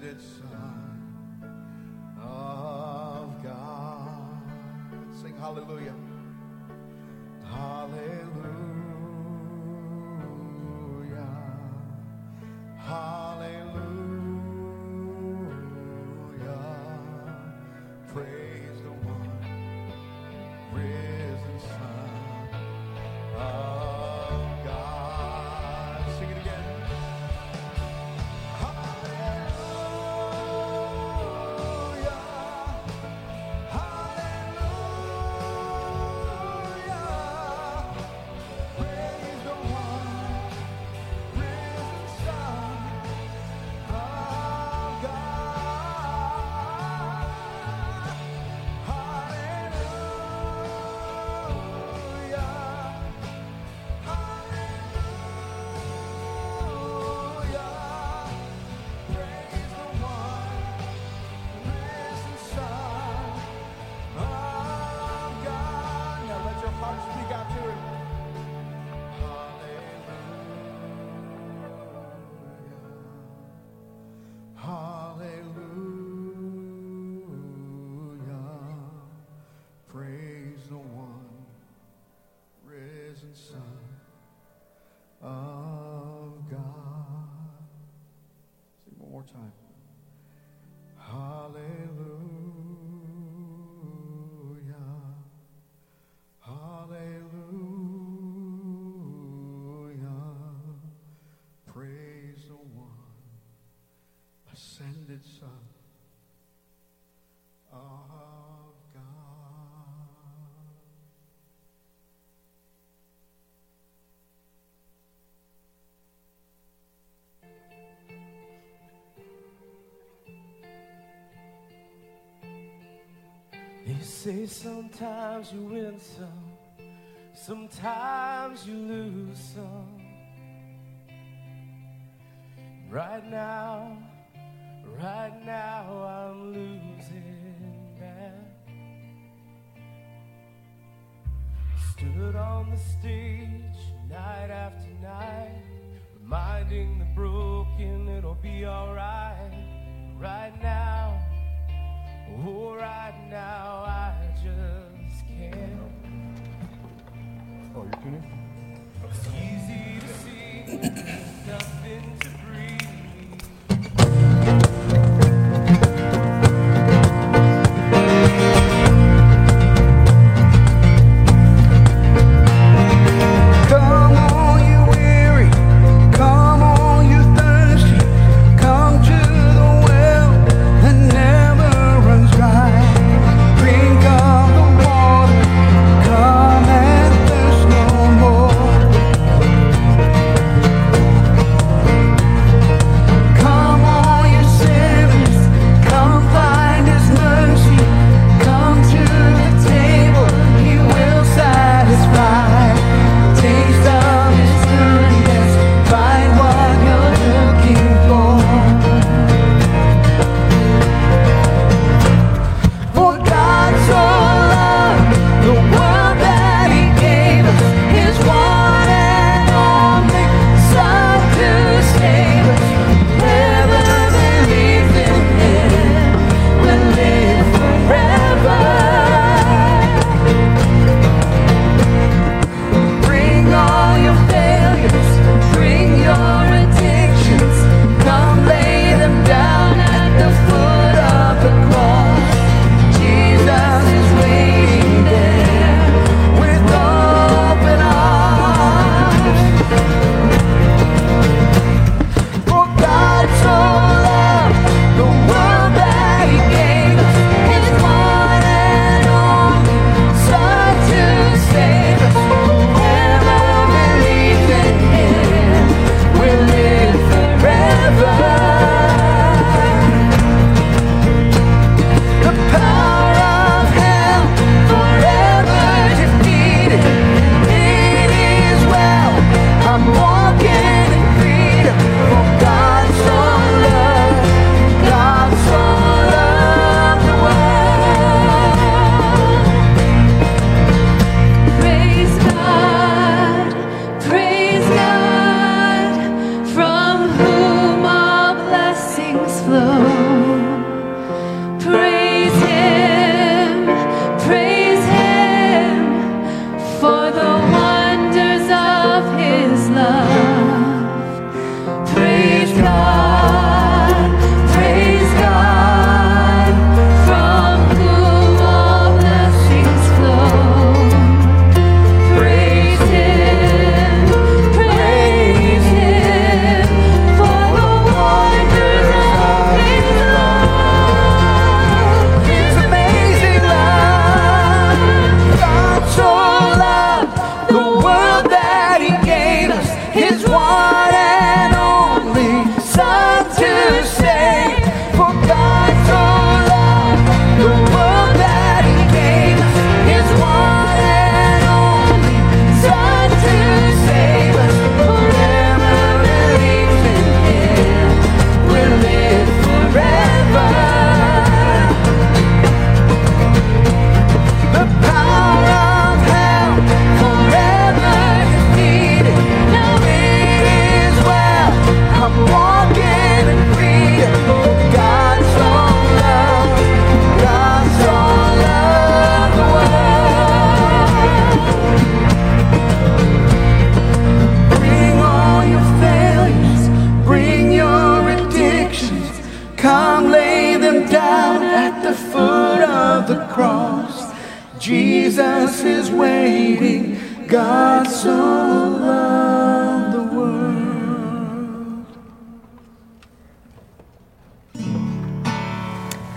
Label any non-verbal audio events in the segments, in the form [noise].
the Son of God. Sing. Hallelujah. Ascended Son of God. They say sometimes you win some, sometimes you lose some. Right now, right now I'm losing that. Stood on the stage night after night, reminding the broken it'll be alright. Right now, oh, right now I just can't. Oh, you're tuning? It's easy to see, [coughs] nothing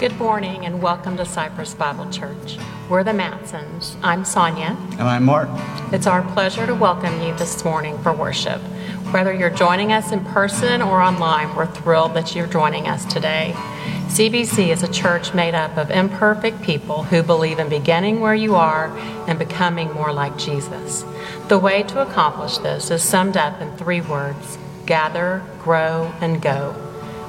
Good morning and welcome to Cypress Bible Church. We're the Matsons. I'm Sonia. And I'm Mark. It's our pleasure to welcome you this morning for worship. Whether you're joining us in person or online, we're thrilled that you're joining us today. CBC is a church made up of imperfect people who believe in beginning where you are and becoming more like Jesus. The way to accomplish this is summed up in three words gather, grow, and go.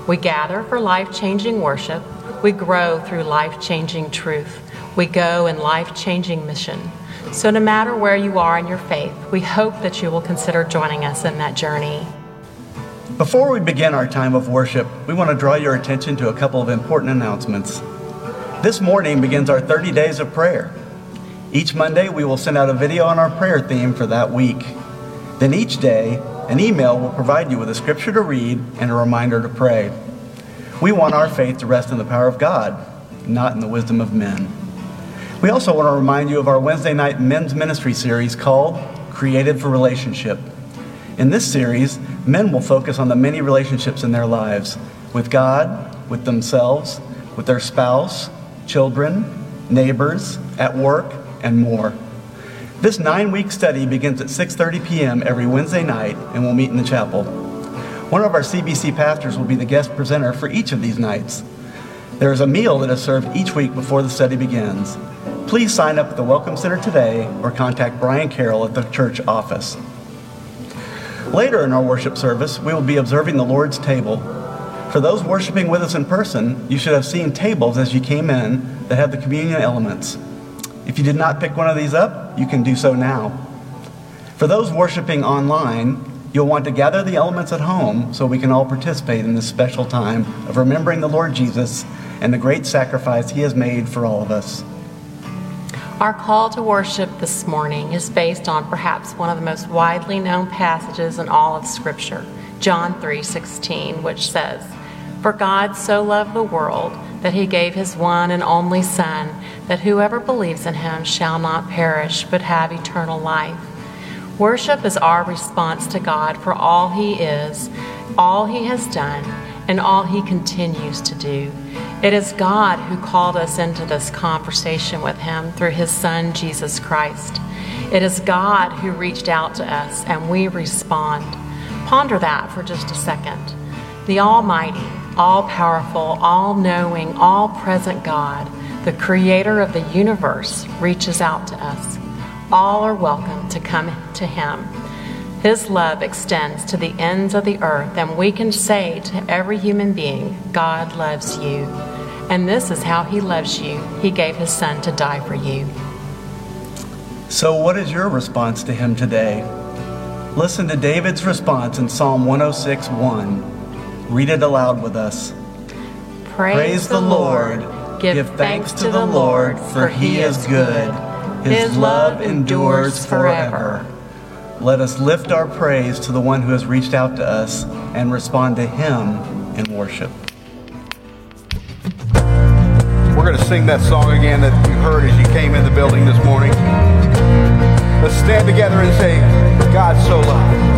We gather for life changing worship, we grow through life changing truth, we go in life changing mission. So, no matter where you are in your faith, we hope that you will consider joining us in that journey. Before we begin our time of worship, we want to draw your attention to a couple of important announcements. This morning begins our 30 days of prayer. Each Monday, we will send out a video on our prayer theme for that week. Then each day, an email will provide you with a scripture to read and a reminder to pray. We want our faith to rest in the power of God, not in the wisdom of men. We also want to remind you of our Wednesday night men's ministry series called Created for Relationship. In this series, men will focus on the many relationships in their lives with God, with themselves, with their spouse, children, neighbors, at work, and more. This nine-week study begins at 6:30 p.m. every Wednesday night and we'll meet in the chapel. One of our CBC pastors will be the guest presenter for each of these nights. There is a meal that is served each week before the study begins. Please sign up at the Welcome Center today or contact Brian Carroll at the church office. Later in our worship service, we will be observing the Lord's table. For those worshiping with us in person, you should have seen tables as you came in that have the communion elements. If you did not pick one of these up, you can do so now. For those worshiping online, you'll want to gather the elements at home so we can all participate in this special time of remembering the Lord Jesus and the great sacrifice he has made for all of us. Our call to worship this morning is based on perhaps one of the most widely known passages in all of Scripture, John 3:16, which says, "For God so loved the world that he gave his one and only Son, that whoever believes in him shall not perish but have eternal life." Worship is our response to God for all he is, all he has done, and all he continues to do. It is God who called us into this conversation with Him through His Son, Jesus Christ. It is God who reached out to us and we respond. Ponder that for just a second. The Almighty, all powerful, all knowing, all present God, the Creator of the universe, reaches out to us. All are welcome to come to Him. His love extends to the ends of the earth, and we can say to every human being, God loves you. And this is how he loves you. He gave his son to die for you. So, what is your response to him today? Listen to David's response in Psalm 106 1. Read it aloud with us. Praise, Praise the Lord. Give, Give thanks to the Lord, for he is good. His love endures forever. Let us lift our praise to the one who has reached out to us and respond to him in worship. We're going to sing that song again that you heard as you came in the building this morning. Let's stand together and say, God so loved.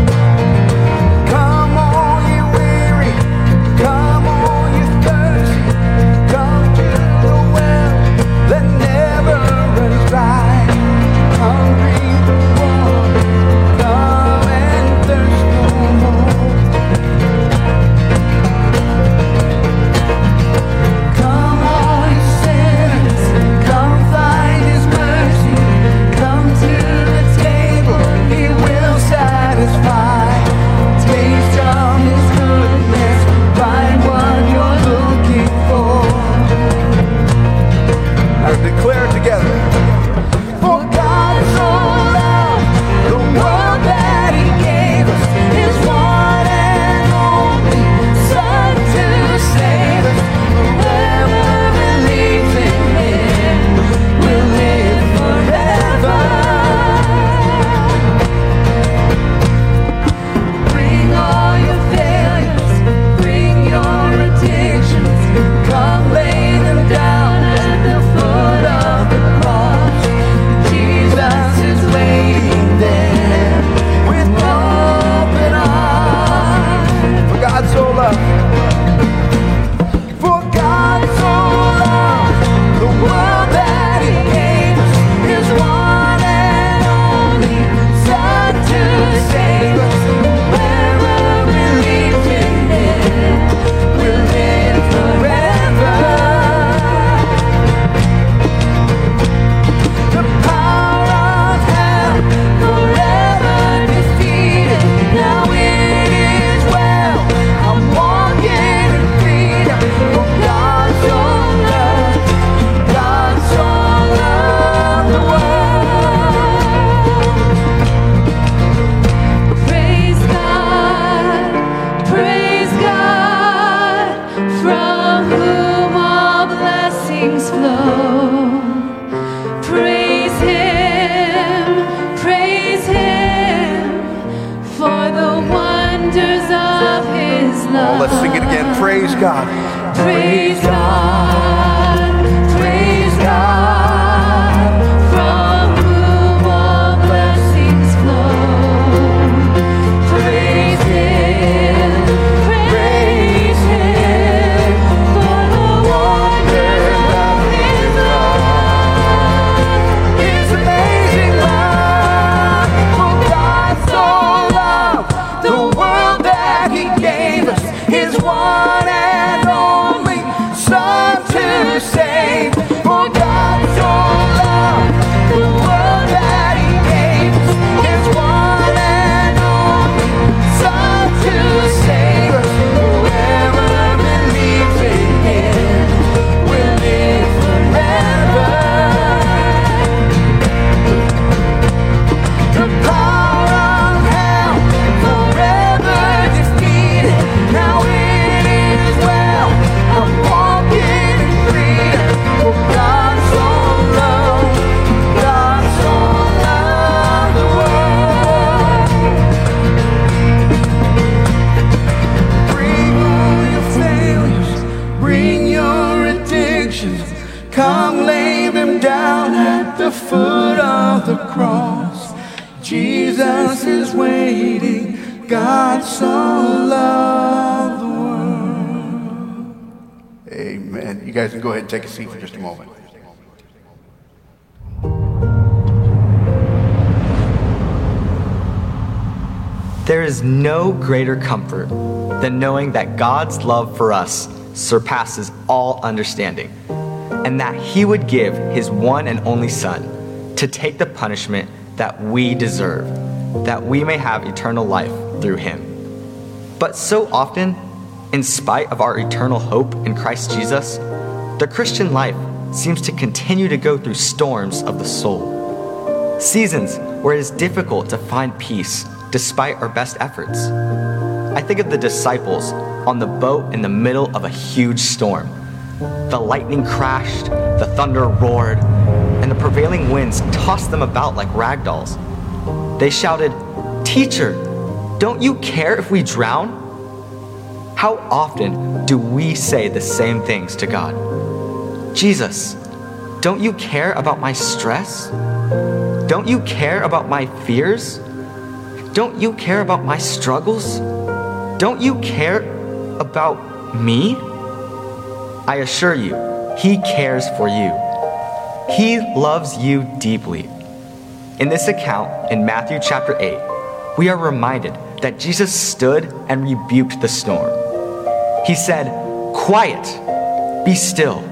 Greater comfort than knowing that God's love for us surpasses all understanding, and that He would give His one and only Son to take the punishment that we deserve, that we may have eternal life through Him. But so often, in spite of our eternal hope in Christ Jesus, the Christian life seems to continue to go through storms of the soul. Seasons where it is difficult to find peace despite our best efforts. I think of the disciples on the boat in the middle of a huge storm. The lightning crashed, the thunder roared, and the prevailing winds tossed them about like rag dolls. They shouted, Teacher, don't you care if we drown? How often do we say the same things to God? Jesus, don't you care about my stress? Don't you care about my fears? Don't you care about my struggles? Don't you care about me? I assure you, He cares for you. He loves you deeply. In this account in Matthew chapter 8, we are reminded that Jesus stood and rebuked the storm. He said, Quiet, be still.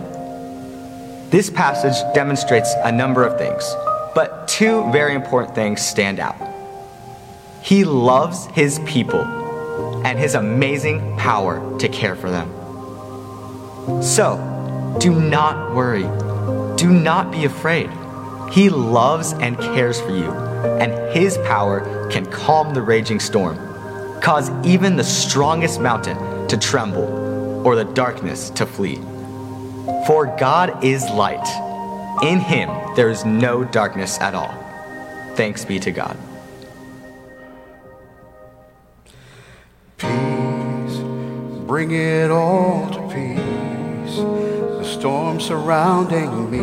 This passage demonstrates a number of things, but two very important things stand out. He loves his people and his amazing power to care for them. So, do not worry. Do not be afraid. He loves and cares for you, and his power can calm the raging storm, cause even the strongest mountain to tremble, or the darkness to flee. For God is light. In him there is no darkness at all. Thanks be to God. Bring it all to peace. The storm surrounding me,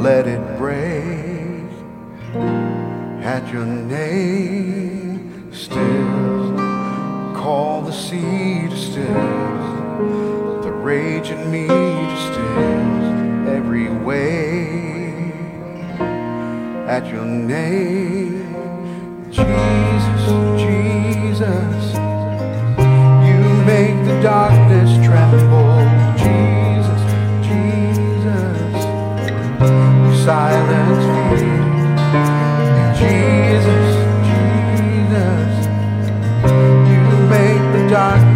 let it break. At your name, still, call the sea to still, the rage in me to still, every wave. At your name, Jesus, Jesus. Darkness tremble, Jesus, Jesus. You silence fear, Jesus, Jesus. You make the darkness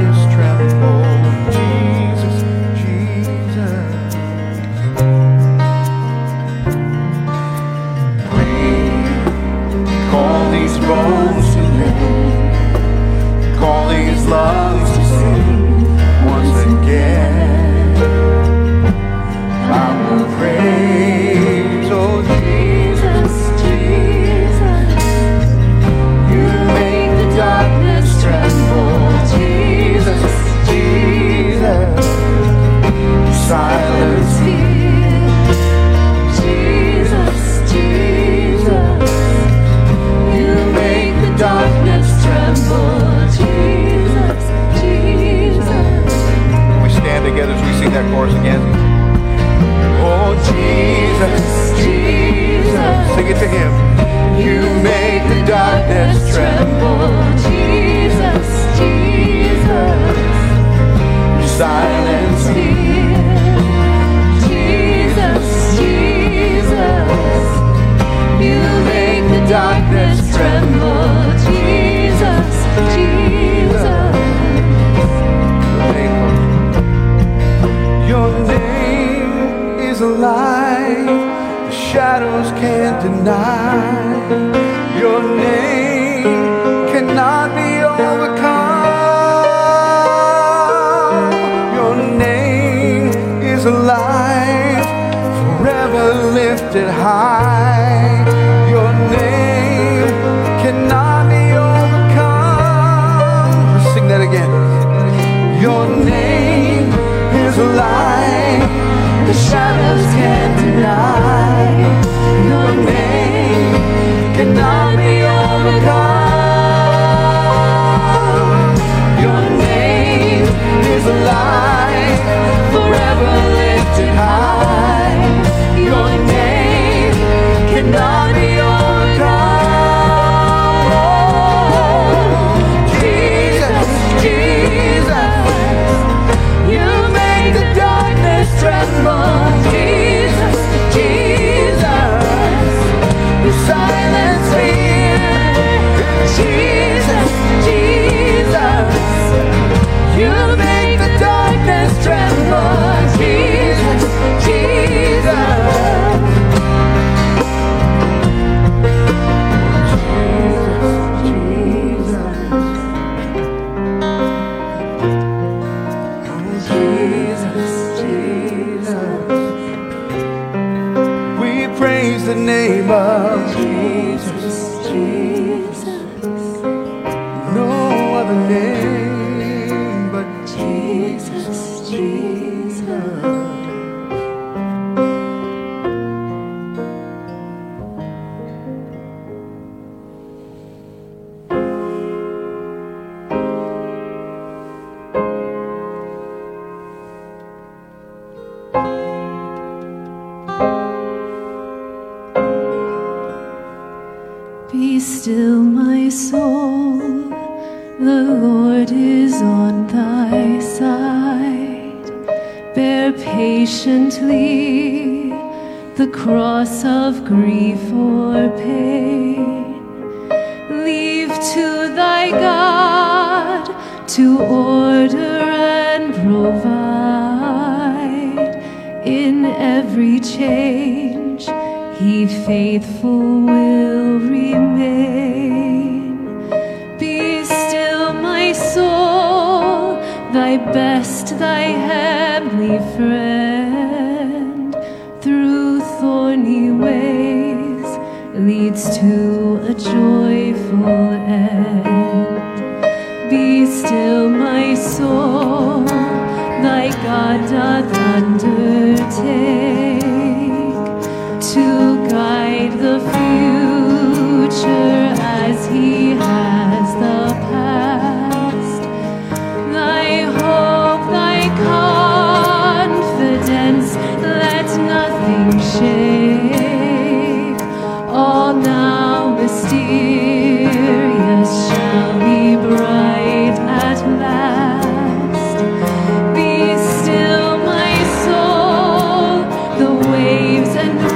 the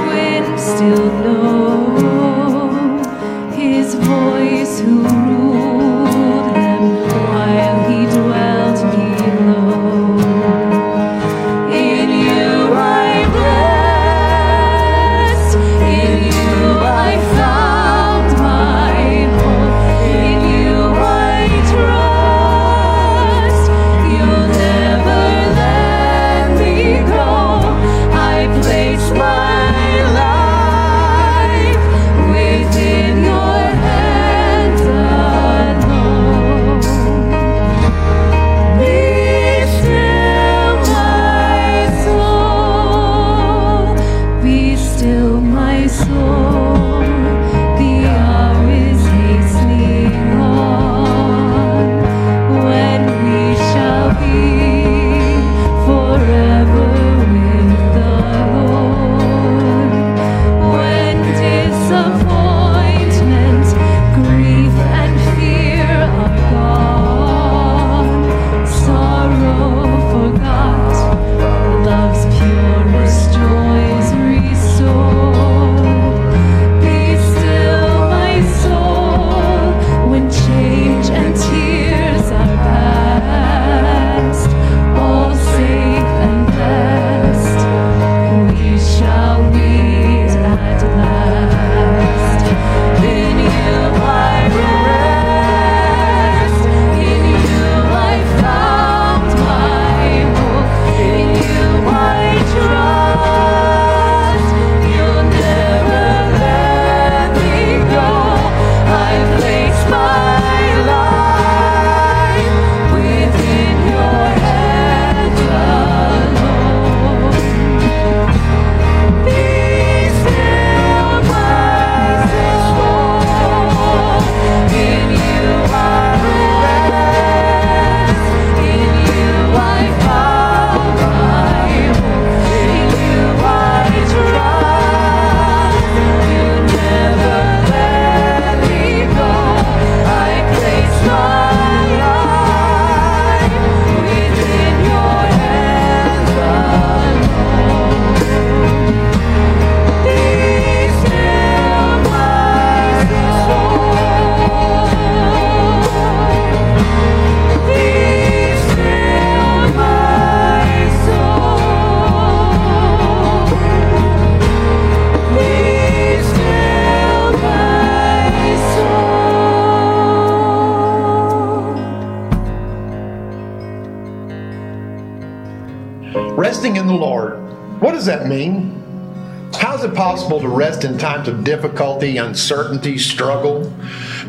times of difficulty, uncertainty, struggle?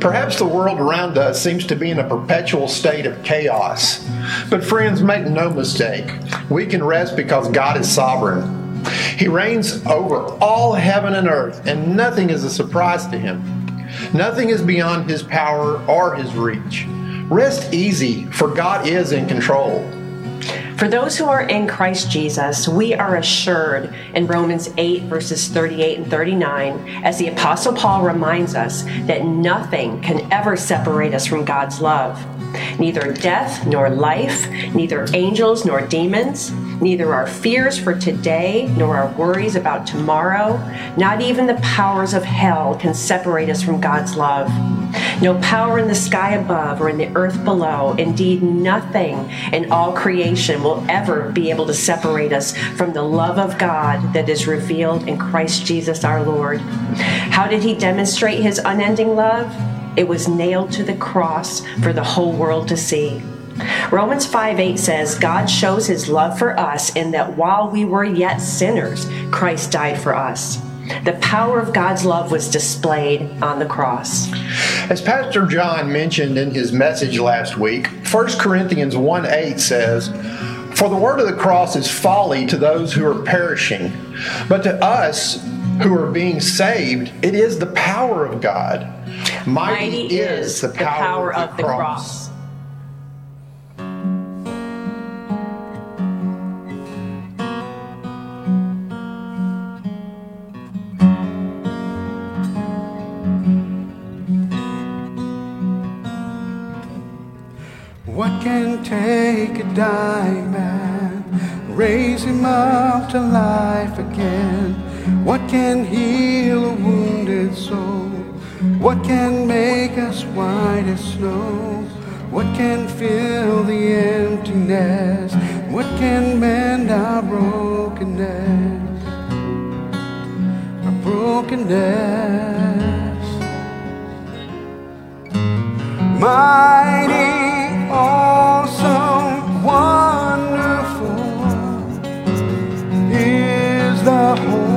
Perhaps the world around us seems to be in a perpetual state of chaos. But, friends, make no mistake, we can rest because God is sovereign. He reigns over all heaven and earth, and nothing is a surprise to him. Nothing is beyond his power or his reach. Rest easy, for God is in control. For those who are in Christ Jesus, we are assured in Romans 8, verses 38 and 39, as the Apostle Paul reminds us that nothing can ever separate us from God's love. Neither death nor life, neither angels nor demons, neither our fears for today nor our worries about tomorrow, not even the powers of hell can separate us from God's love. No power in the sky above or in the earth below, indeed, nothing in all creation will ever be able to separate us from the love of God that is revealed in Christ Jesus our Lord. How did he demonstrate his unending love? It was nailed to the cross for the whole world to see. Romans 5 8 says, God shows his love for us in that while we were yet sinners, Christ died for us. The power of God's love was displayed on the cross. As Pastor John mentioned in his message last week, 1 Corinthians 1 8 says, For the word of the cross is folly to those who are perishing, but to us who are being saved, it is the power of God. Mighty, Mighty is the power, of the cross. What dying man, raise him up to life again? What can heal a wounded soul? What can make us white as snow? What can fill the emptiness? What can mend our brokenness? Our brokenness. Mighty, awesome, wonderful is the holy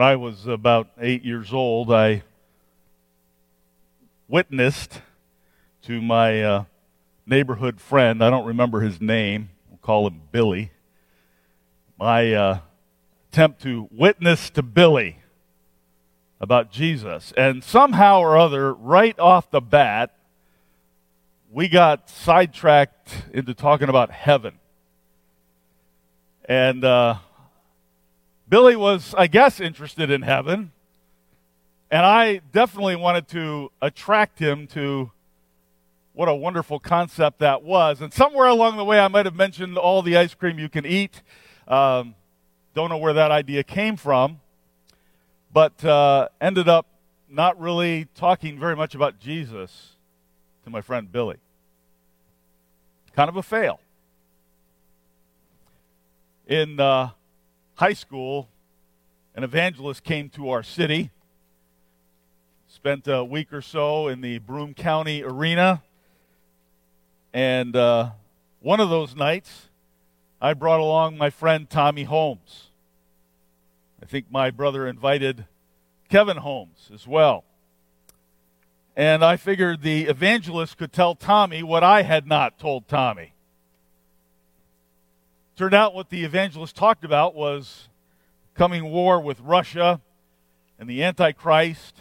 When I was about eight years old, I witnessed to my uh, neighborhood friend, I don't remember his name, we'll call him Billy, my uh, attempt to witness to Billy about Jesus. And somehow or other, right off the bat, we got sidetracked into talking about heaven. And uh, Billy was, I guess, interested in heaven. And I definitely wanted to attract him to what a wonderful concept that was. And somewhere along the way, I might have mentioned all the ice cream you can eat. Um, don't know where that idea came from, but uh, ended up not really talking very much about Jesus to my friend Billy. Kind of a fail. In uh, high school, an evangelist came to our city, spent a week or so in the Broome County arena, and uh, one of those nights, I brought along my friend Tommy Holmes. I think my brother invited Kevin Holmes as well. And I figured the evangelist could tell Tommy what I had not told Tommy. Turned out what the evangelist talked about was coming war with Russia and the Antichrist,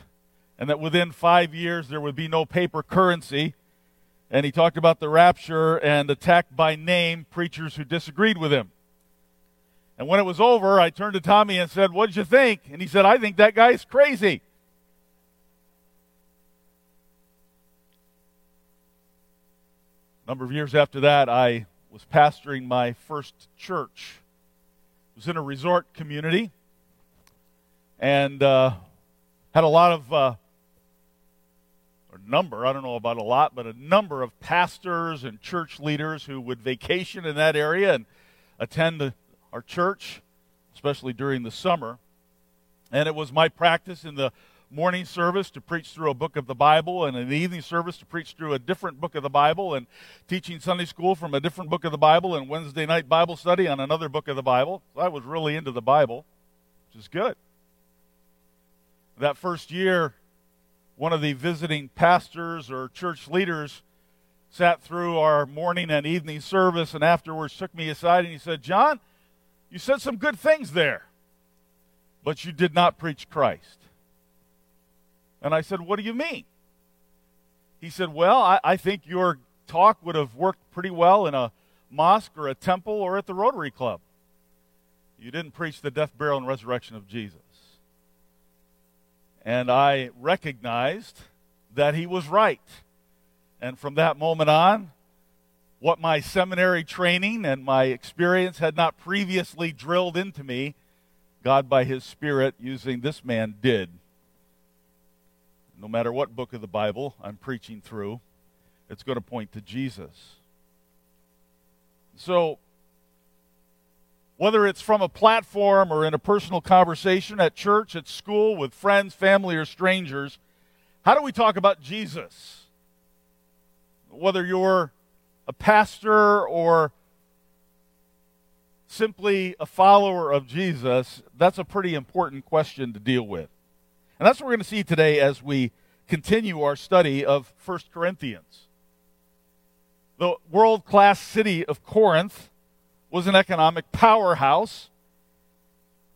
and that within five years there would be no paper currency. And he talked about the rapture and attacked by name preachers who disagreed with him. And when it was over, I turned to Tommy and said, What'd you think? And he said, I think that guy's crazy. A number of years after that, I was pastoring my first church. It was in a resort community and uh, had a lot of, uh, or number, I don't know about a lot, but a number of pastors and church leaders who would vacation in that area and attend the, our church, especially during the summer. And it was my practice in the morning service to preach through a book of the Bible, and an evening service to preach through a different book of the Bible, and teaching Sunday school from a different book of the Bible, and Wednesday night Bible study on another book of the Bible. So I was really into the Bible, which is good. That first year, one of the visiting pastors or church leaders sat through our morning and evening service and afterwards took me aside and he said, John, you said some good things there, but you did not preach Christ. And I said, What do you mean? He said, Well, I, I think your talk would have worked pretty well in a mosque or a temple or at the Rotary Club. You didn't preach the death, burial, and resurrection of Jesus. And I recognized that he was right. And from that moment on, what my seminary training and my experience had not previously drilled into me, God, by His Spirit, using this man, did. No matter what book of the Bible I'm preaching through, it's going to point to Jesus. So, whether it's from a platform or in a personal conversation at church, at school, with friends, family, or strangers, how do we talk about Jesus? Whether you're a pastor or simply a follower of Jesus, that's a pretty important question to deal with. And that's what we're going to see today as we continue our study of 1 Corinthians. The world class city of Corinth was an economic powerhouse,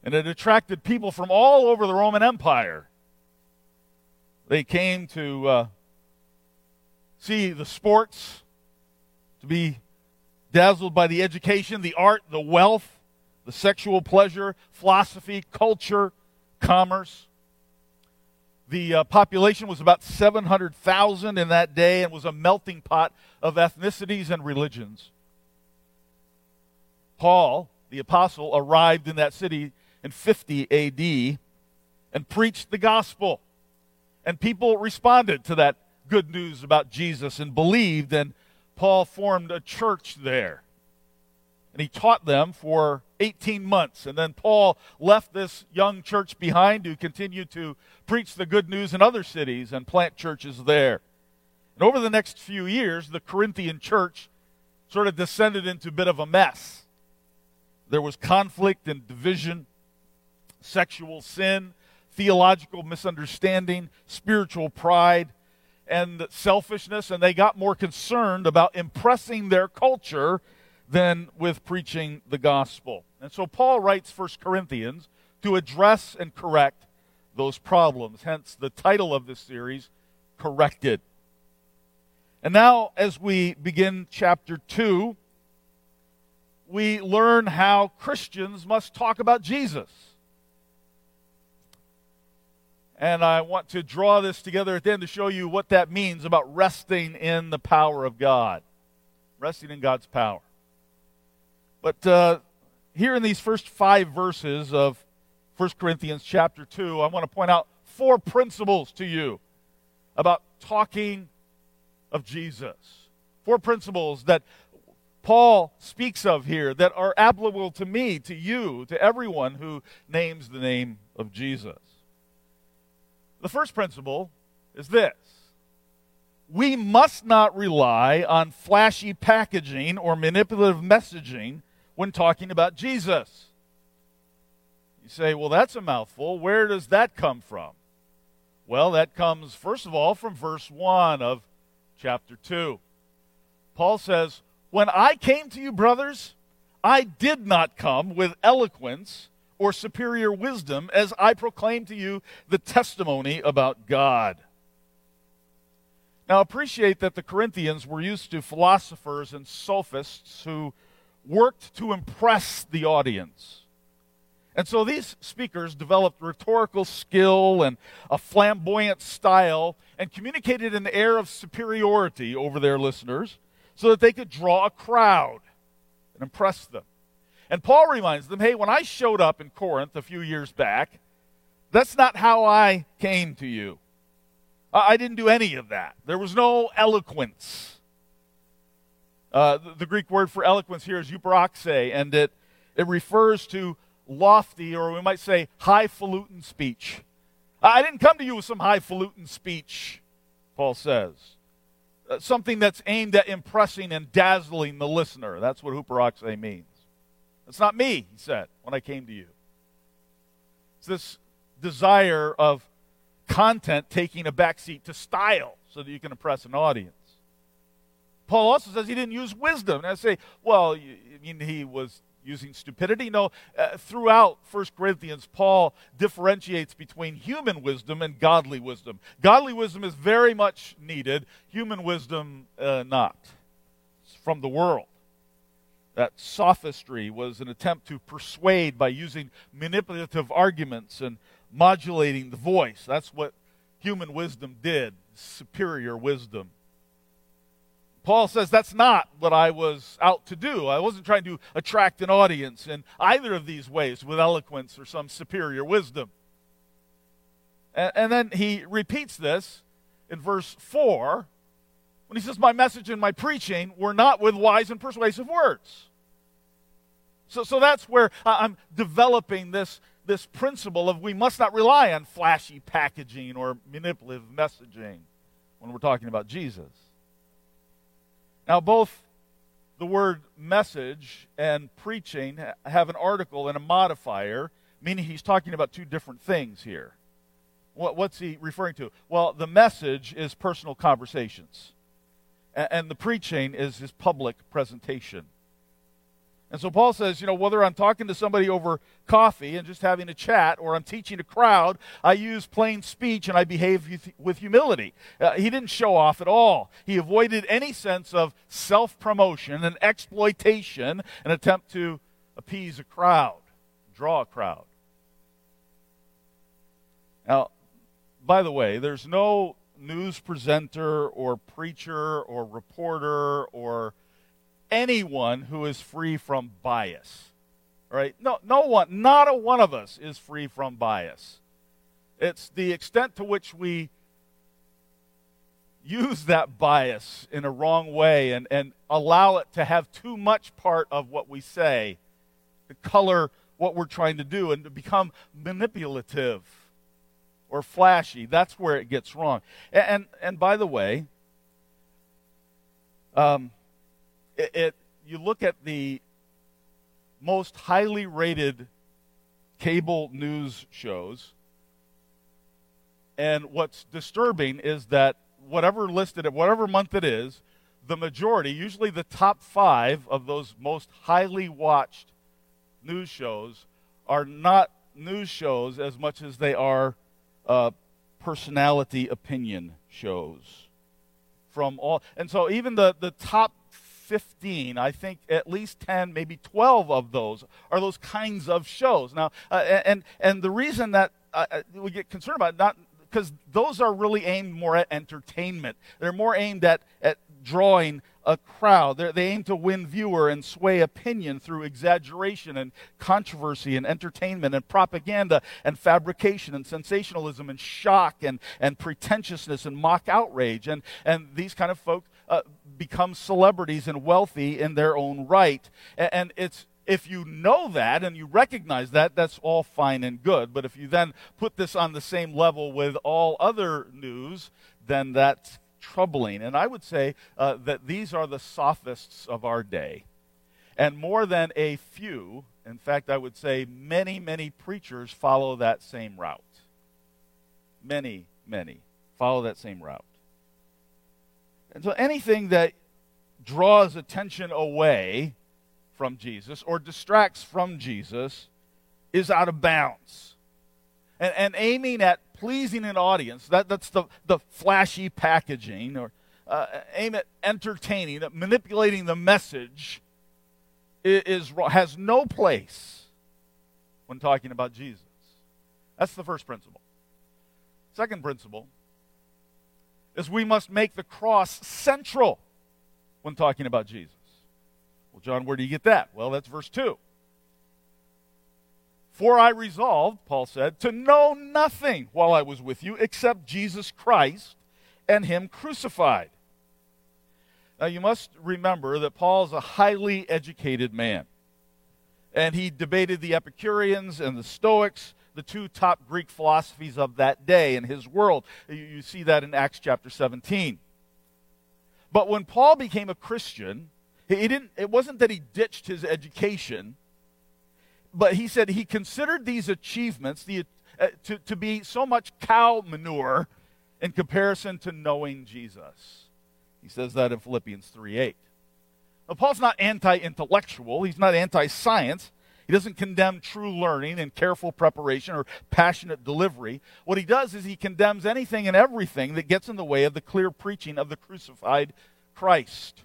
and it attracted people from all over the Roman Empire. They came to uh, see the sports, to be dazzled by the education, the art, the wealth, the sexual pleasure, philosophy, culture, commerce. The uh, population was about 700,000 in that day and was a melting pot of ethnicities and religions. Paul, the apostle, arrived in that city in 50 AD and preached the gospel. And people responded to that good news about Jesus and believed, and Paul formed a church there. And he taught them for 18 months. And then Paul left this young church behind to continue to preach the good news in other cities and plant churches there. And over the next few years, the Corinthian church sort of descended into a bit of a mess. There was conflict and division, sexual sin, theological misunderstanding, spiritual pride, and selfishness, and they got more concerned about impressing their culture than with preaching the gospel. And so Paul writes 1 Corinthians to address and correct those problems. Hence the title of this series, Corrected. And now, as we begin chapter 2, we learn how Christians must talk about Jesus. And I want to draw this together at the end to show you what that means about resting in the power of God. Resting in God's power. But uh, here in these first five verses of 1 Corinthians chapter 2, I want to point out four principles to you about talking of Jesus. Four principles that Paul speaks of here that are applicable to me, to you, to everyone who names the name of Jesus. The first principle is this we must not rely on flashy packaging or manipulative messaging when talking about Jesus. You say, well, that's a mouthful. Where does that come from? Well, that comes, first of all, from verse 1 of chapter 2. Paul says, When I came to you, brothers, I did not come with eloquence or superior wisdom as I proclaimed to you the testimony about God. Now, appreciate that the Corinthians were used to philosophers and sophists who worked to impress the audience. And so these speakers developed rhetorical skill and a flamboyant style and communicated an air of superiority over their listeners so that they could draw a crowd and impress them. And Paul reminds them hey, when I showed up in Corinth a few years back, that's not how I came to you. I didn't do any of that. There was no eloquence. Uh, the, Greek word for eloquence here is eupraxe, and it, it refers to lofty, or we might say highfalutin speech. I didn't come to you with some highfalutin speech, Paul says. Uh, something that's aimed at impressing and dazzling the listener. That's what huperoxe means. That's not me, he said, when I came to you. It's this desire of content taking a backseat to style so that you can impress an audience. Paul also says he didn't use wisdom. And I say, well, I mean, he was using stupidity. No, uh, throughout 1 Corinthians, Paul differentiates between human wisdom and godly wisdom. Godly wisdom is very much needed, human wisdom, uh, not. It's from the world. That sophistry was an attempt to persuade by using manipulative arguments and modulating the voice. That's what human wisdom did, superior wisdom. Paul says that's not what I was out to do. I wasn't trying to attract an audience in either of these ways with eloquence or some superior wisdom. And, then he repeats this in verse 4 when he says, My message and my preaching were not with wise and persuasive words. So, so that's where I'm developing this, this principle of we must not rely on flashy packaging or manipulative messaging when we're talking about Jesus. Now, both the word message and preaching have an article and a modifier, meaning he's talking about two different things here. what's he referring to? Well, the message is personal conversations, and the preaching is his public presentation. And so Paul says, you know, whether I'm talking to somebody over coffee and just having a chat or I'm teaching a crowd, I use plain speech and I behave with humility. Uh, he didn't show off at all. He avoided any sense of self promotion and exploitation, an attempt to appease a crowd, draw a crowd. Now, by the way, there's no news presenter or preacher or reporter or anyone who is free from bias. Right? No, no one, not a one of us is free from bias. It's the extent to which we use that bias in a wrong way and, and allow it to have too much part of what we say to color what we're trying to do and to become manipulative or flashy. That's where it gets wrong. And, and, and by the way, um, it, it, you look at the most highly rated cable news shows, and what's disturbing is that whatever listed at whatever month it is, the majority, usually the top five of those most highly watched news shows, are not news shows as much as they are uh, personality opinion shows. From all, and so even the the top 15, I think at least 10, maybe 12 of those are those kinds of shows. Now, uh, and and the reason that uh, uh we get concerned about it, not because those are really aimed more at entertainment. They're more aimed at, at drawing a crowd. They're, they aim to win viewer and sway opinion through exaggeration and controversy and entertainment and propaganda and fabrication and sensationalism and shock and, and pretentiousness and mock outrage. And, and these kind of folks uh, become celebrities and wealthy in their own right. And, it's if you know that and you recognize that, that's all fine and good. But if you then put this on the same level with all other news, then that's troubling. And I would say uh, that these are the sophists of our day. And more than a few, in fact, I would say many, many preachers follow that same route. Many, many follow that same route. And so anything that draws attention away from Jesus or distracts from Jesus is out of bounds. And, and aiming at pleasing an audience, that, that's the, the flashy packaging, or uh, aim at entertaining, at manipulating the message, is, is, has no place when talking about Jesus. That's the first principle. Second principle is we must make the cross central when talking about Jesus. Well, John, where do you get that? Well, that's verse 2. For I resolved, Paul said, to know nothing while I was with you except Jesus Christ and Him crucified. Now, you must remember that Paul is a highly educated man. And he debated the Epicureans and the Stoics, the two top Greek philosophies of that day in his world. You see that in Acts chapter 17. But when Paul became a Christian, he didn't, it wasn't that he ditched his education, but he said he considered these achievements the, uh, to, to be so much cow manure in comparison to knowing Jesus. He says that in Philippians 3 8. Now, Paul's not anti intellectual, he's not anti science. He doesn't condemn true learning and careful preparation or passionate delivery. What he does is he condemns anything and everything that gets in the way of the clear preaching of the crucified Christ.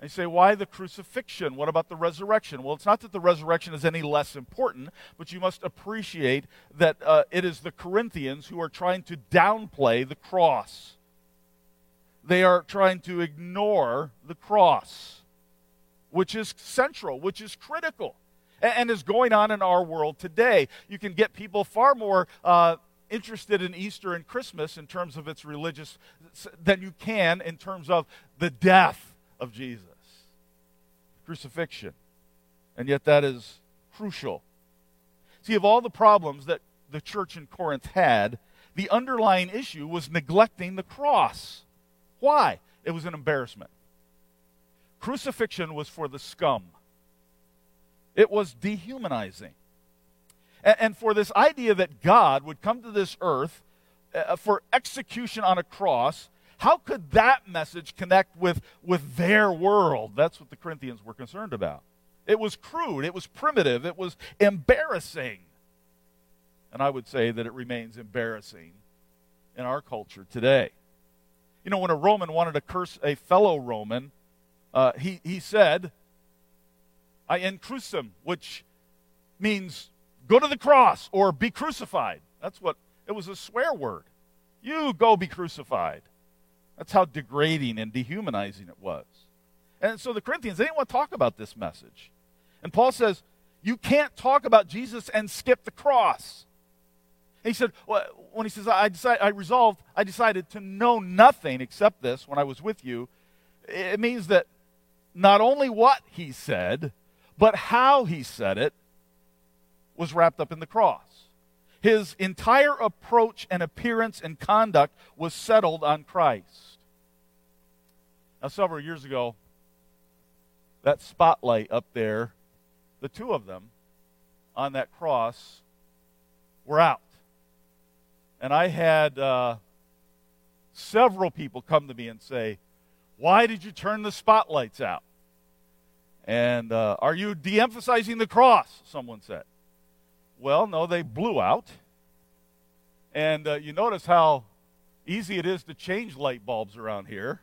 They say, why the crucifixion? What about the resurrection? Well, it's not that the resurrection is any less important, but you must appreciate that uh, it is the Corinthians who are trying to downplay the cross. They are trying to ignore the cross, which is central, which is critical, and, is going on in our world today. You can get people far more. Uh, interested in Easter and Christmas in terms of its religious than you can in terms of the death of Jesus crucifixion. And yet, that is crucial. See, of all the problems that the church in Corinth had, the underlying issue was neglecting the cross. Why? It was an embarrassment. Crucifixion was for the scum, it was dehumanizing. And, and for this idea that God would come to this earth uh, for execution on a cross how could that message connect with, with their world? That's what the Corinthians were concerned about. It was crude, it was primitive, it was embarrassing. And I would say that it remains embarrassing in our culture today. You know, when a Roman wanted to curse a fellow Roman, uh, he, he said, I in crucem, which means go to the cross or be crucified. That's what it was a swear word. You go be crucified. That's how degrading and dehumanizing it was. And so the Corinthians, they didn't want to talk about this message. And Paul says, you can't talk about Jesus and skip the cross. And he said, well, when he says, I, decide, I resolved, I decided to know nothing except this when I was with you, it means that not only what he said, but how he said it was wrapped up in the cross. His entire approach and appearance and conduct was settled on Christ. Now, several years ago, that spotlight up there, the two of them on that cross were out. And I had uh, several people come to me and say, Why did you turn the spotlights out? And uh, are you de emphasizing the cross? Someone said. Well, no, they blew out. And uh, you notice how easy it is to change light bulbs around here.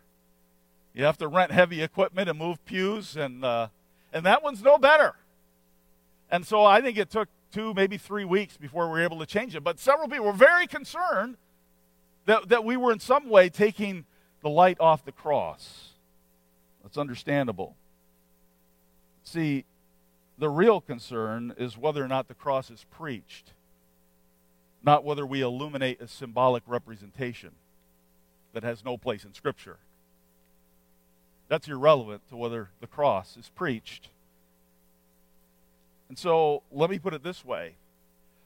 You have to rent heavy equipment and move pews, and, uh, and that one's no better. And so I think it took two, maybe three weeks before we were able to change it. But several people were very concerned that, that we were in some way taking the light off the cross. That's understandable. See, the real concern is whether or not the cross is preached, not whether we illuminate a symbolic representation that has no place in Scripture. That's irrelevant to whether the cross is preached. And so let me put it this way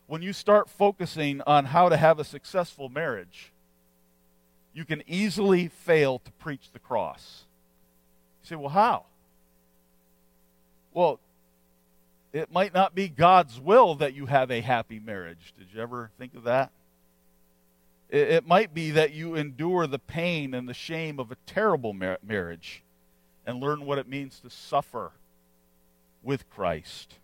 when you start focusing on how to have a successful marriage, you can easily fail to preach the cross. You say, well, how? Well, it might not be God's will that you have a happy marriage. Did you ever think of that? It, it might be that you endure the pain and the shame of a terrible mar- marriage and learn what it means to suffer with Christ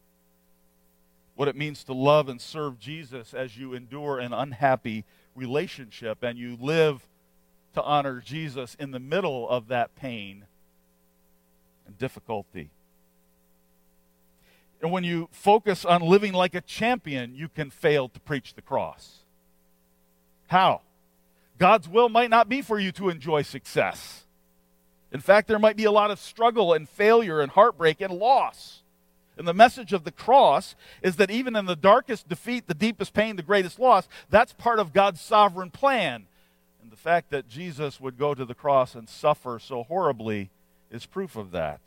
what it means to love and serve Jesus as you endure an unhappy relationship and you live to honor Jesus in the middle of that pain and difficulty. And when you focus on living like a champion, you can fail to preach the cross. How? God's will might not be for you to enjoy success. In fact, there might be a lot of struggle and failure and heartbreak and loss. And the message of the cross is that even in the darkest defeat, the deepest pain, the greatest loss, that's part of God's sovereign plan. Fact that Jesus would go to the cross and suffer so horribly is proof of that.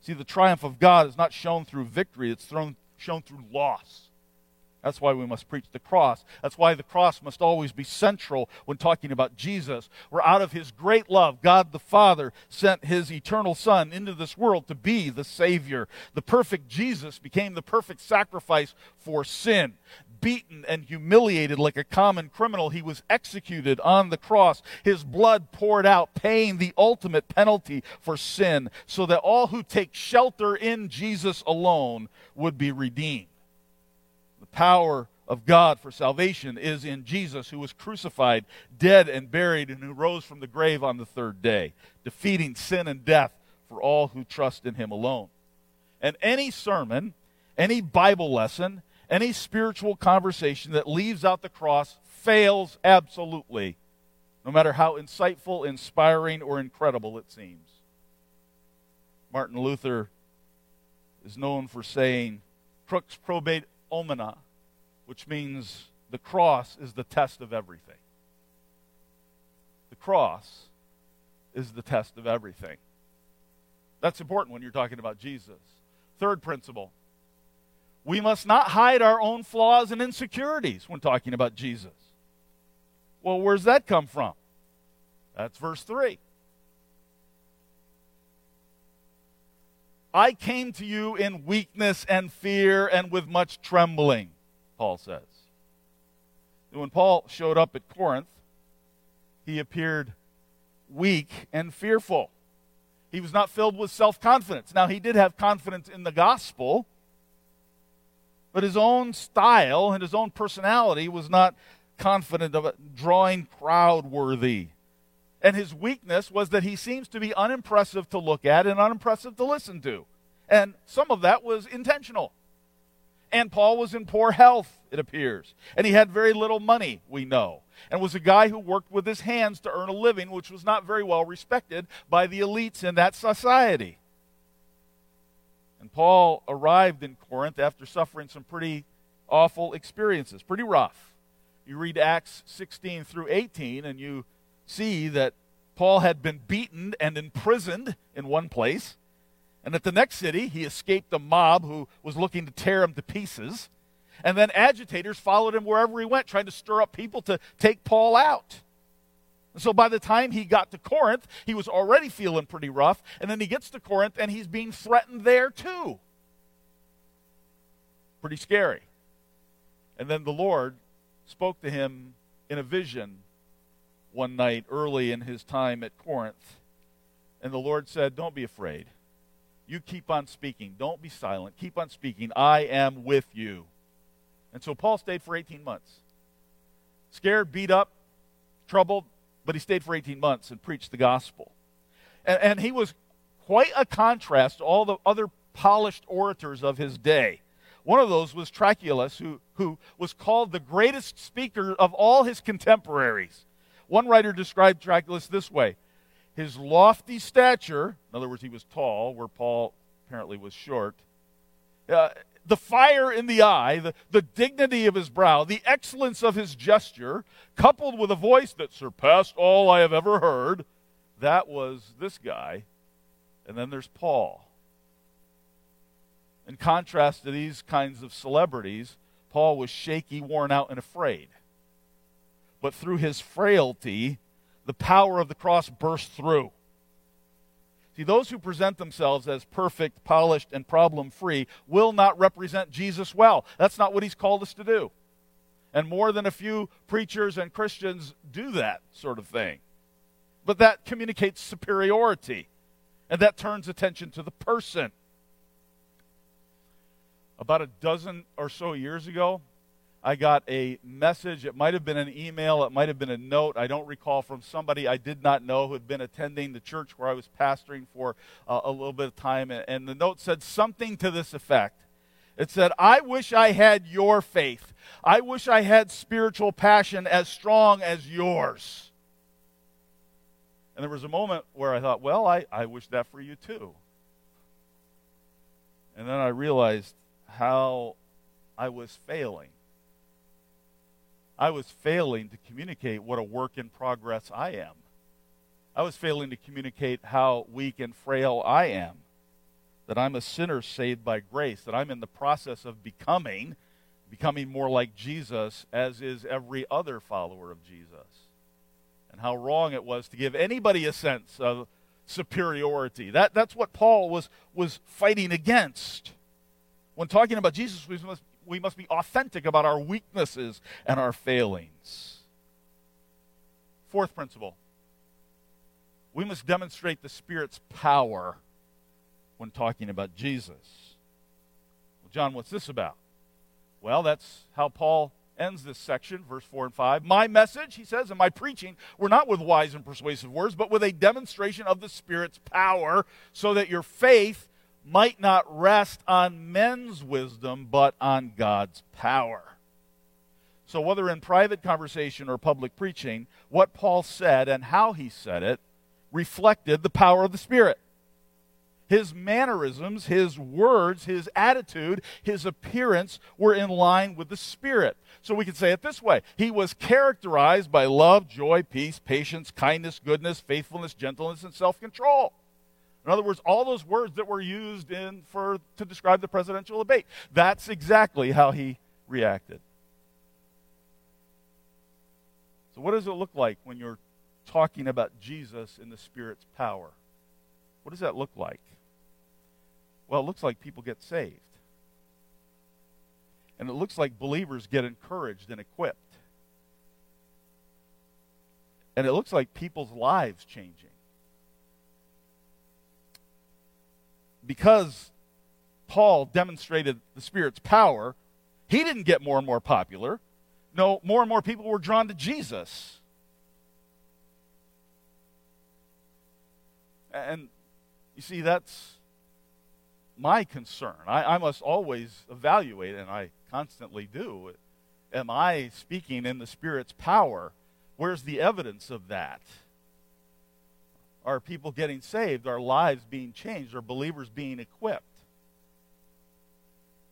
See, the triumph of God is not shown through victory, it's thrown, shown through loss. That's why we must preach the cross. That's why the cross must always be central when talking about Jesus. Where out of his great love, God the Father sent his eternal Son into this world to be the Savior. The perfect Jesus became the perfect sacrifice for sin. Beaten and humiliated like a common criminal, he was executed on the cross. His blood poured out, paying the ultimate penalty for sin, so that all who take shelter in Jesus alone would be redeemed The power of God for salvation is in Jesus, who was crucified, dead, and buried, and who rose from the grave on the third day, defeating sin and death for all who trust in him alone. And any sermon, any Bible lesson, any spiritual conversation that leaves out the cross fails absolutely, no matter how insightful, inspiring, or incredible it seems. Martin Luther is known for saying, Crux probat omnia, which means the cross is the test of everything. The cross is the test of everything. That's important when you're talking about Jesus. Third principle we must not hide our own flaws and insecurities when talking about Jesus. Well, where's that come from? That's verse 3. I came to you in weakness and fear and with much trembling, Paul says. When Paul showed up at Corinth, he appeared weak and fearful. He was not filled with self confidence. Now, he did have confidence in the gospel, but his own style and his own personality was not confident of drawing crowd worthy. And his weakness was that he seems to be unimpressive to look at and unimpressive to listen to. And some of that was intentional. And Paul was in poor health, it appears. And he had very little money, we know. And was a guy who worked with his hands to earn a living, which was not very well respected by the elites in that society. And Paul arrived in Corinth after suffering some pretty awful experiences, pretty rough. you read Acts 16 through 18, and you see that Paul had been beaten and imprisoned in one place. And at the next city, he escaped a mob who was looking to tear him to pieces. And then agitators followed him wherever he went, trying to stir up people to take Paul out. So by the time he got to Corinth, he was already feeling pretty rough. And then he gets to Corinth and he's being threatened there too. Pretty scary. And then the Lord spoke to him in a vision one night early in his time at Corinth. And the Lord said, Don't be afraid. You keep on speaking. Don't be silent. Keep on speaking. I am with you. And so Paul stayed for 18 months. Scared, beat up, troubled, but he stayed for 18 months and preached the gospel. And, and he was quite a contrast to all the other polished orators of his day. One of those was Trachilus, who, who was called the greatest speaker of all his contemporaries. One writer described Trachilus this way His lofty stature, in other words, he was tall, where Paul apparently was short, uh, the fire in the eye, the, the dignity of his brow, the excellence of his gesture, coupled with a voice that surpassed all I have ever heard, that was this guy. And then there's Paul. In contrast to these kinds of celebrities, Paul was shaky, worn out, and afraid. But through his frailty, the power of the cross burst through. See, those who present themselves as perfect, polished, and problem free will not represent Jesus well. That's not what he's called us to do. And more than a few preachers and Christians do that sort of thing. But that communicates superiority, and that turns attention to the person. About a dozen or so years ago, I got a message. It might have been an email, it might have been a note. I don't recall from somebody I did not know who had been attending the church where I was pastoring for uh, a little bit of time. And the note said something to this effect It said, I wish I had your faith. I wish I had spiritual passion as strong as yours. And there was a moment where I thought, well, I, I wish that for you too. And then I realized how I was failing. I was failing to communicate what a work in progress I am. I was failing to communicate how weak and frail I am. That I'm a sinner saved by grace, that I'm in the process of becoming, becoming more like Jesus, as is every other follower of Jesus. And how wrong it was to give anybody a sense of superiority. That, that's what Paul was, was fighting against. When talking about Jesus, we must, we must be authentic about our weaknesses and our failings. Fourth principle we must demonstrate the Spirit's power when talking about Jesus. Well, John, what's this about? Well, that's how Paul ends this section, verse 4 and 5. My message, he says, and my preaching were not with wise and persuasive words, but with a demonstration of the Spirit's power, so that your faith might not rest on men's wisdom, but on God's power. So, whether in private conversation or public preaching, what Paul said and how he said it reflected the power of the Spirit. His mannerisms, his words, his attitude, his appearance were in line with the Spirit. So we can say it this way He was characterized by love, joy, peace, patience, kindness, goodness, faithfulness, gentleness, and self control. In other words, all those words that were used in for to describe the presidential debate. That's exactly how he reacted. So what does it look like when you're talking about Jesus in the Spirit's power? What does that look like? Well, it looks like people get saved. And it looks like believers get encouraged and equipped. And it looks like people's lives changing. Because Paul demonstrated the Spirit's power, he didn't get more and more popular. No, more and more people were drawn to Jesus. And you see, that's my concern. I, I, must always evaluate, and I constantly do. Am I speaking in the Spirit's power? Where's the evidence of that? Are people getting saved? Are lives being changed? Are believers being equipped?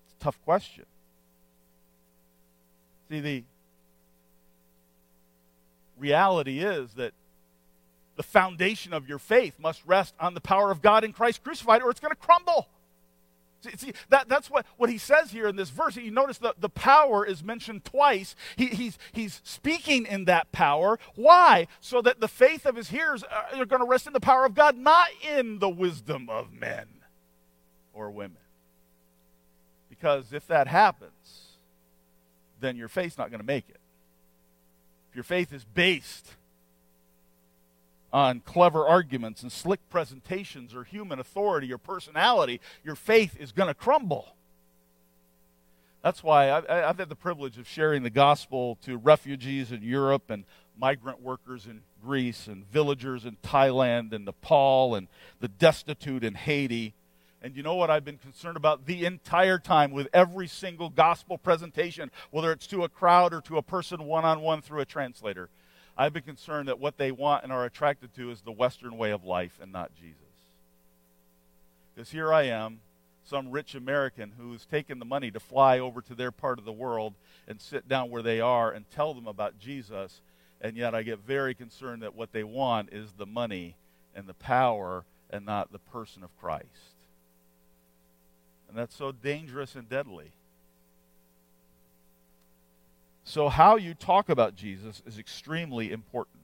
It's a tough question. See, the reality is that the foundation of your faith must rest on the power of God in Christ crucified, or it's going to crumble. See, see, that, that's what, what he says here in this verse. You notice the, the power is mentioned twice. He, he's, he's speaking in that power. Why? So that the faith of his hearers are going to rest in the power of God, not in the wisdom of men or women. Because if that happens, then your faith's not going to make it. If your faith is based on clever arguments and slick presentations or human authority or personality, your faith is going to crumble. That's why I've, I've, had the privilege of sharing the gospel to refugees in Europe and migrant workers in Greece and villagers in Thailand and Nepal and the destitute in Haiti. And you know what I've been concerned about the entire time with every single gospel presentation, whether it's to a crowd or to a person one on one through a translator? I've been concerned that what they want and are attracted to is the Western way of life and not Jesus. Because here I am, some rich American who's taken the money to fly over to their part of the world and sit down where they are and tell them about Jesus, and yet I get very concerned that what they want is the money and the power and not the person of Christ. And that's so dangerous and deadly. So, how you talk about Jesus is extremely important.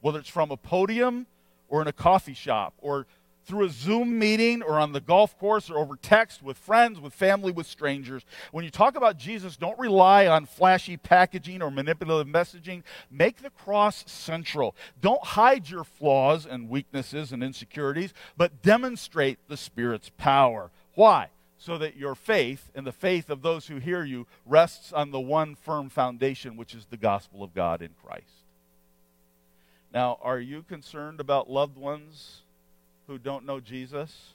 Whether it's from a podium or in a coffee shop or through a Zoom meeting or on the golf course or over text with friends, with family, with strangers. When you talk about Jesus, don't rely on flashy packaging or manipulative messaging. Make the cross central. Don't hide your flaws and weaknesses and insecurities, but demonstrate the Spirit's power. Why? So that your faith and the faith of those who hear you rests on the one firm foundation, which is the gospel of God in Christ. Now, are you concerned about loved ones who don't know Jesus?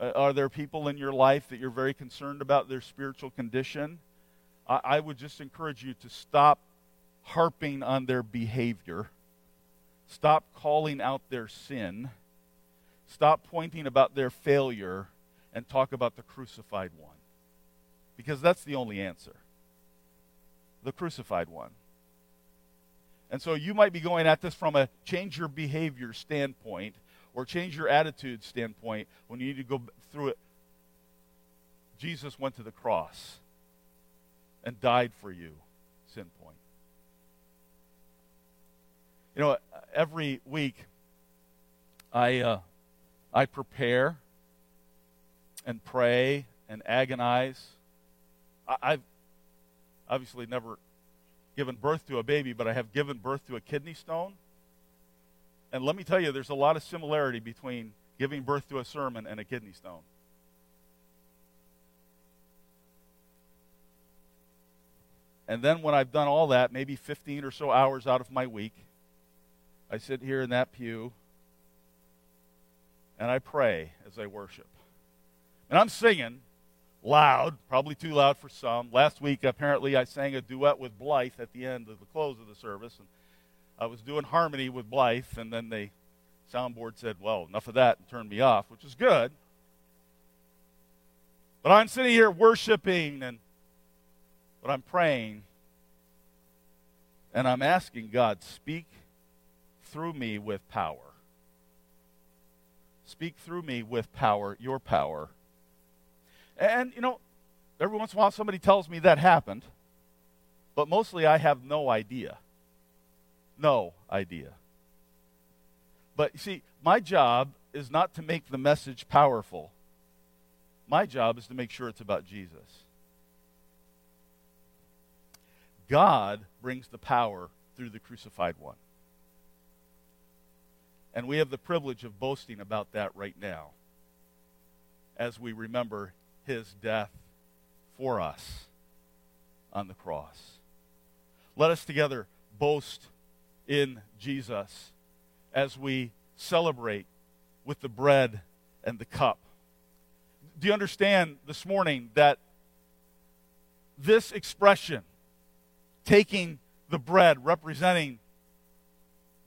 Uh, are there people in your life that you're very concerned about their spiritual condition? I, I would just encourage you to stop harping on their behavior, stop calling out their sin, stop pointing about their failure and talk about the crucified one. Because that's the only answer the crucified one. And so you might be going at this from a change your behavior standpoint or change your attitude standpoint when you need to go through it. Jesus went to the cross and died for you, sin point. You know, every week I, uh, I prepare and pray and agonize. I, have obviously never given birth to a baby, but I have given birth to a kidney stone. And let me tell you, there's a lot of similarity between giving birth to a sermon and a kidney stone. And then when I've done all that, maybe 15 or so hours out of my week, I sit here in that pew and I pray as I worship. And I'm singing loud, probably too loud for some. Last week, apparently, I sang a duet with Blythe at the end of the close of the service. And I was doing harmony with Blythe, and then the soundboard said, Well, enough of that, and turned me off, which is good. But I'm sitting here worshiping, and but I'm praying, and I'm asking God, speak through me with power. Speak through me with power, your power. And, you know, every once in a while somebody tells me that happened, but mostly I have no idea. No idea. But you see, my job is not to make the message powerful. My job is to make sure it's about Jesus. God brings the power through the crucified one. And we have the privilege of boasting about that right now as we remember his death for us on the cross. Let us together boast in Jesus as we celebrate with the bread and the cup. Do you understand this morning that this expression, taking the bread representing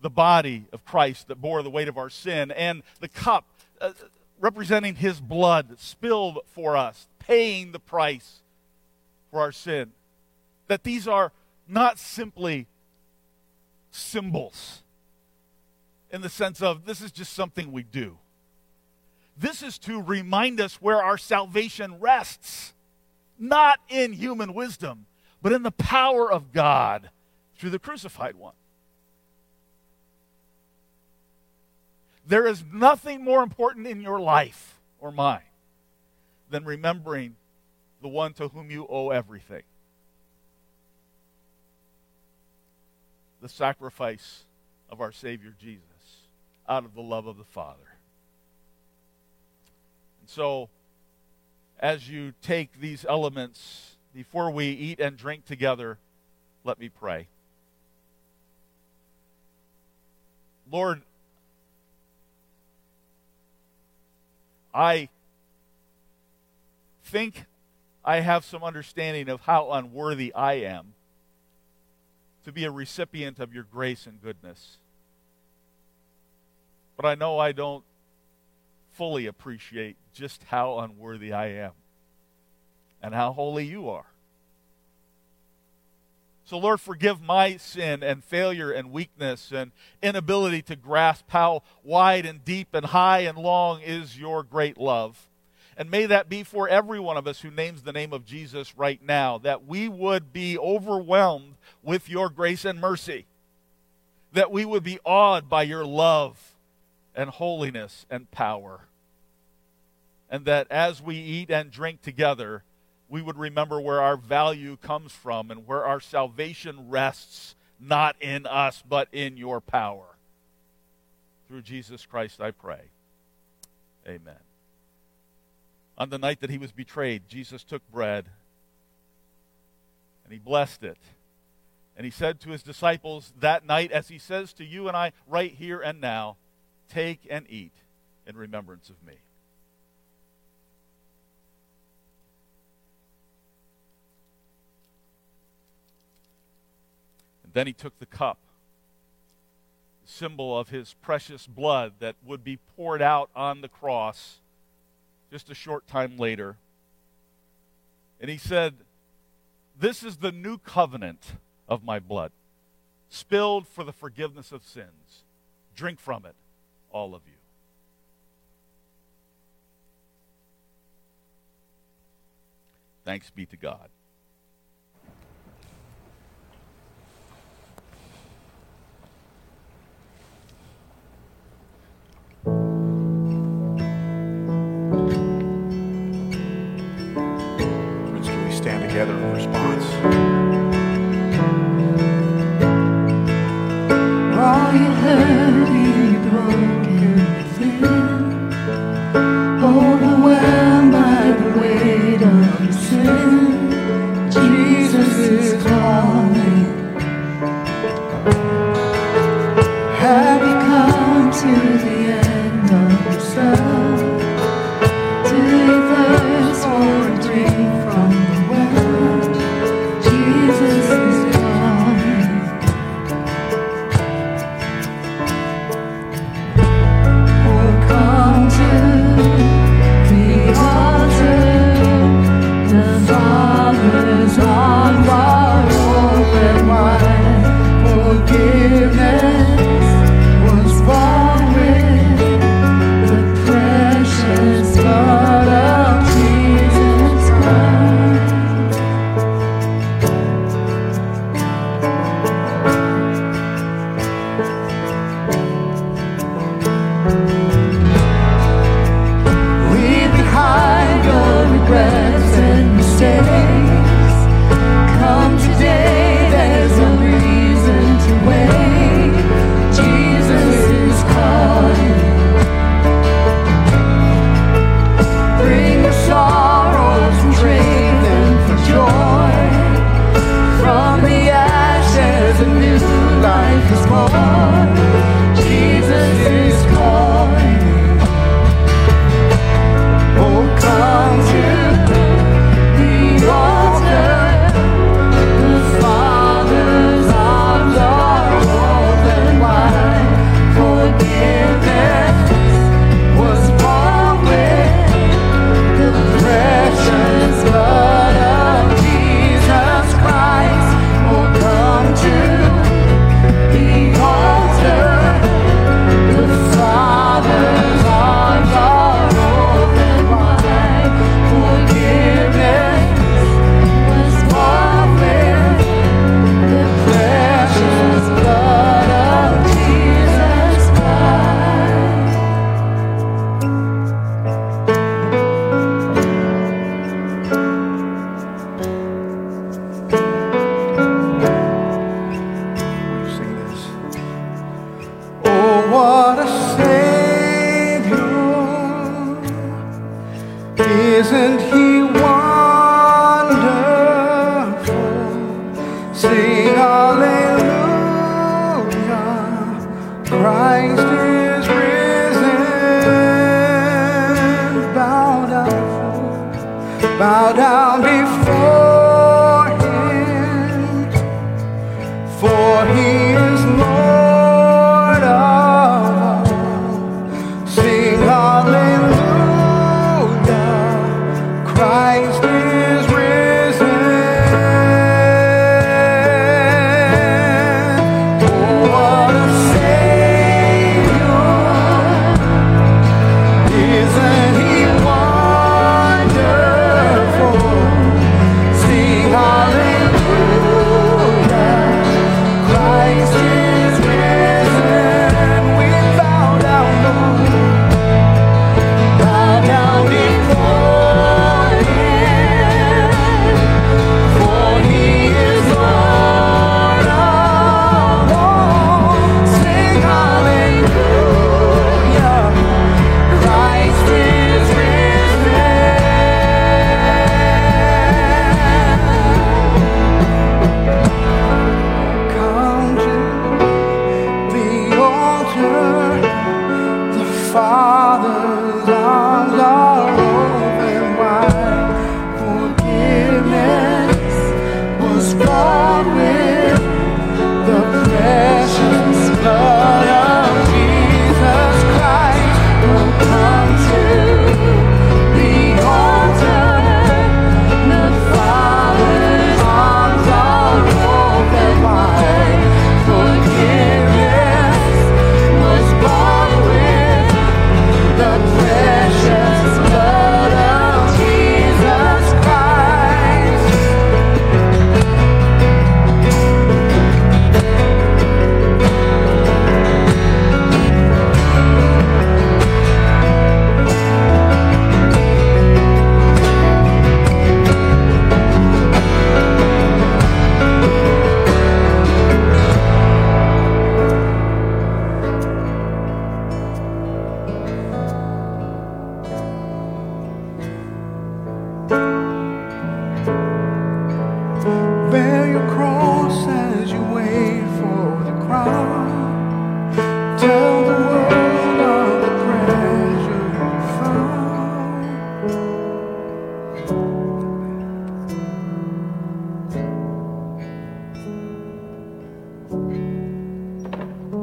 the body of Christ that bore the weight of our sin, and the cup uh, representing his blood spilled for us, paying the price for our sin. That these are not simply symbols in the sense of this is just something we do. This is to remind us where our salvation rests, not in human wisdom, but in the power of God through the crucified one. There is nothing more important in your life or mine than remembering the one to whom you owe everything. The sacrifice of our Savior Jesus out of the love of the Father. And so, as you take these elements before we eat and drink together, let me pray. Lord, I think I have some understanding of how unworthy I am to be a recipient of your grace and goodness. But I know I don't fully appreciate just how unworthy I am and how holy you are. So, Lord, forgive my sin and failure and weakness and inability to grasp how wide and deep and high and long is your great love. And may that be for every one of us who names the name of Jesus right now, that we would be overwhelmed with your grace and mercy, that we would be awed by your love and holiness and power, and that as we eat and drink together, we would remember where our value comes from and where our salvation rests, not in us, but in your power. Through Jesus Christ, I pray. Amen. On the night that he was betrayed, Jesus took bread and he blessed it. And he said to his disciples that night, as he says to you and I right here and now, take and eat in remembrance of me. Then he took the cup, symbol of his precious blood that would be poured out on the cross just a short time later. And he said, This is the new covenant of my blood, spilled for the forgiveness of sins. Drink from it, all of you. Thanks be to God.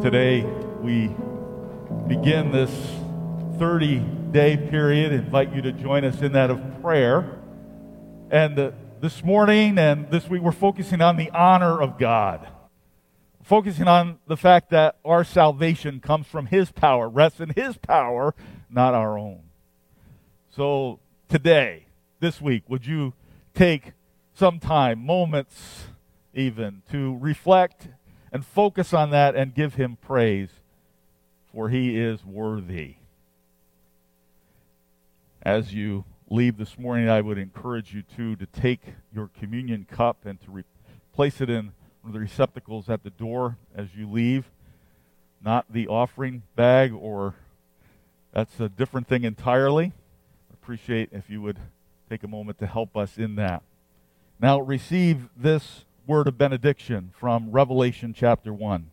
Today, we begin this 30 day period. Invite you to join us in that of prayer. And uh, this morning and this week, we're focusing on the honor of God. Focusing on the fact that our salvation comes from His power, rests in His power, not our own. So, today, this week, would you take some time, moments even, to reflect and focus on that and give him praise, for he is worthy. As you leave this morning, I would encourage you to to take your communion cup and to re- place it in one of the receptacles at the door as you leave, not the offering bag, or that's a different thing entirely. Appreciate if you would take a moment to help us in that. Now receive this word of benediction from Revelation chapter 1.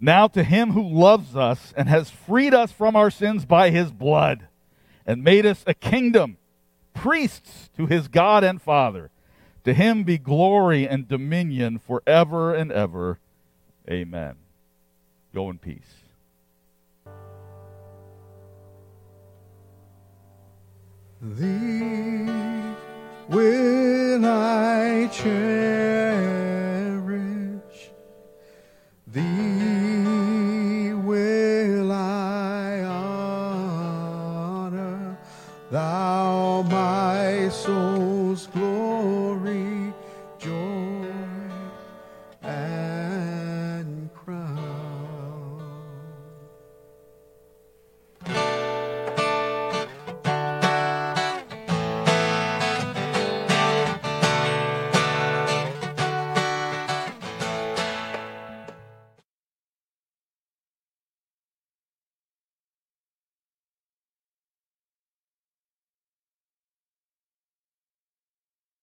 Now to him who loves us and has freed us from our sins by his blood and made us a kingdom, priests to his God and Father, to him be glory and dominion forever and ever. Amen. Go in peace. Thee will I cherish. Thee